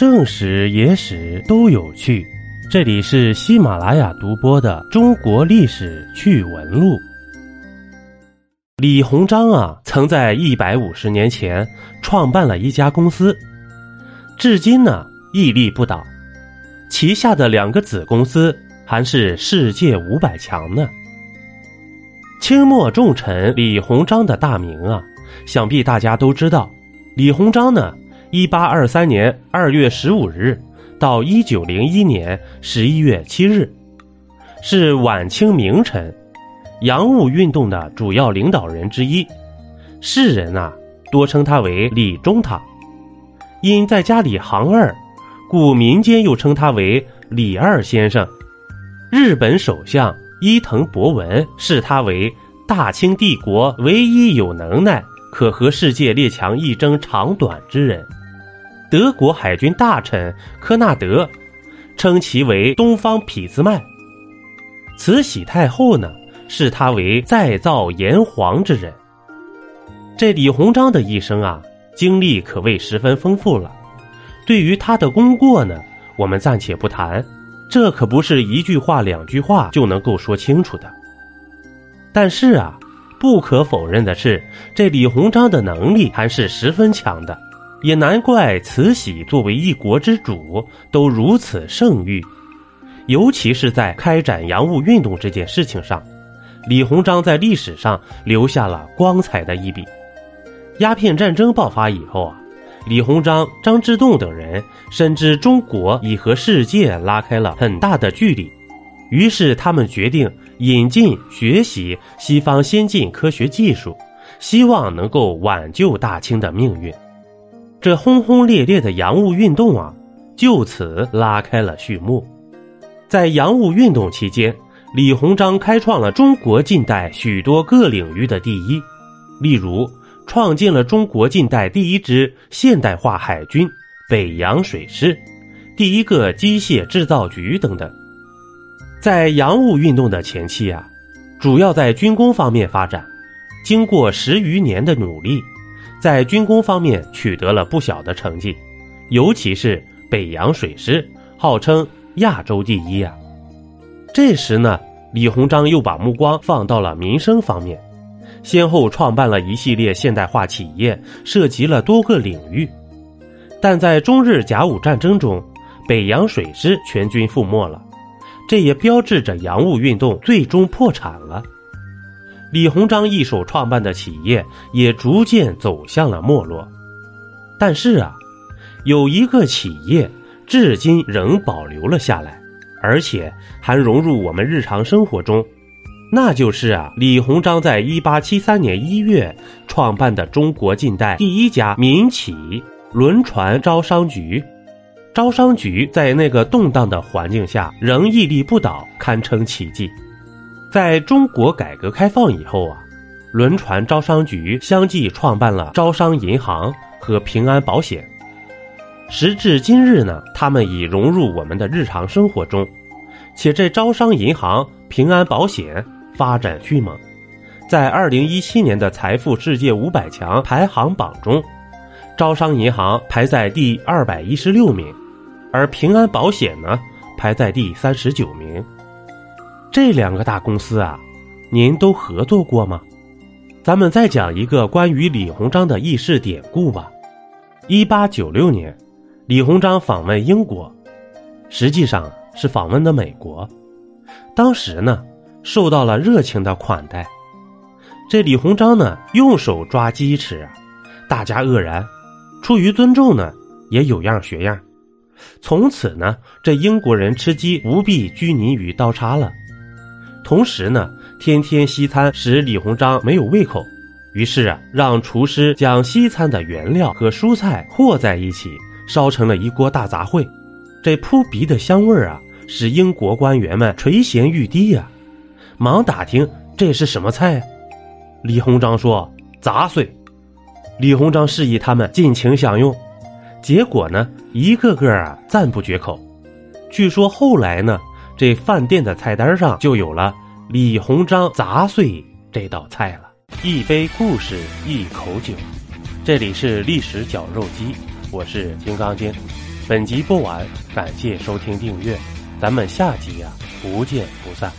正史、野史都有趣。这里是喜马拉雅独播的《中国历史趣闻录》。李鸿章啊，曾在一百五十年前创办了一家公司，至今呢屹立不倒。旗下的两个子公司还是世界五百强呢。清末重臣李鸿章的大名啊，想必大家都知道。李鸿章呢，一八二三年二月十五日到一九零一年十一月七日，是晚清名臣。洋务运动的主要领导人之一，世人啊多称他为李中堂，因在家里行二，故民间又称他为李二先生。日本首相伊藤博文视他为大清帝国唯一有能耐可和世界列强一争长短之人。德国海军大臣科纳德称其为东方匹兹曼。慈禧太后呢？视他为再造炎黄之人。这李鸿章的一生啊，经历可谓十分丰富了。对于他的功过呢，我们暂且不谈，这可不是一句话两句话就能够说清楚的。但是啊，不可否认的是，这李鸿章的能力还是十分强的，也难怪慈禧作为一国之主都如此盛誉，尤其是在开展洋务运动这件事情上。李鸿章在历史上留下了光彩的一笔。鸦片战争爆发以后啊，李鸿章、张之洞等人深知中国已和世界拉开了很大的距离，于是他们决定引进学习西方先进科学技术，希望能够挽救大清的命运。这轰轰烈烈的洋务运动啊，就此拉开了序幕。在洋务运动期间。李鸿章开创了中国近代许多各领域的第一，例如创建了中国近代第一支现代化海军北洋水师，第一个机械制造局等等。在洋务运动的前期啊，主要在军工方面发展，经过十余年的努力，在军工方面取得了不小的成绩，尤其是北洋水师，号称亚洲第一啊。这时呢，李鸿章又把目光放到了民生方面，先后创办了一系列现代化企业，涉及了多个领域。但在中日甲午战争中，北洋水师全军覆没了，这也标志着洋务运动最终破产了。李鸿章一手创办的企业也逐渐走向了没落。但是啊，有一个企业至今仍保留了下来。而且还融入我们日常生活中，那就是啊，李鸿章在一八七三年一月创办的中国近代第一家民企轮船招商局。招商局在那个动荡的环境下仍屹立不倒，堪称奇迹。在中国改革开放以后啊，轮船招商局相继创办了招商银行和平安保险。时至今日呢，他们已融入我们的日常生活中，且这招商银行、平安保险发展迅猛，在二零一七年的财富世界五百强排行榜中，招商银行排在第二百一十六名，而平安保险呢排在第三十九名。这两个大公司啊，您都合作过吗？咱们再讲一个关于李鸿章的轶事典故吧。一八九六年。李鸿章访问英国，实际上是访问的美国。当时呢，受到了热情的款待。这李鸿章呢，用手抓鸡吃，大家愕然。出于尊重呢，也有样学样。从此呢，这英国人吃鸡不必拘泥于刀叉了。同时呢，天天西餐使李鸿章没有胃口，于是啊，让厨师将西餐的原料和蔬菜和在一起。烧成了一锅大杂烩，这扑鼻的香味儿啊，使英国官员们垂涎欲滴呀，忙打听这是什么菜。李鸿章说：“杂碎。”李鸿章示意他们尽情享用，结果呢，一个个啊赞不绝口。据说后来呢，这饭店的菜单上就有了“李鸿章砸碎”这道菜了。一杯故事，一口酒，这里是历史绞肉机。我是金刚经，本集播完，感谢收听订阅，咱们下集呀不见不散。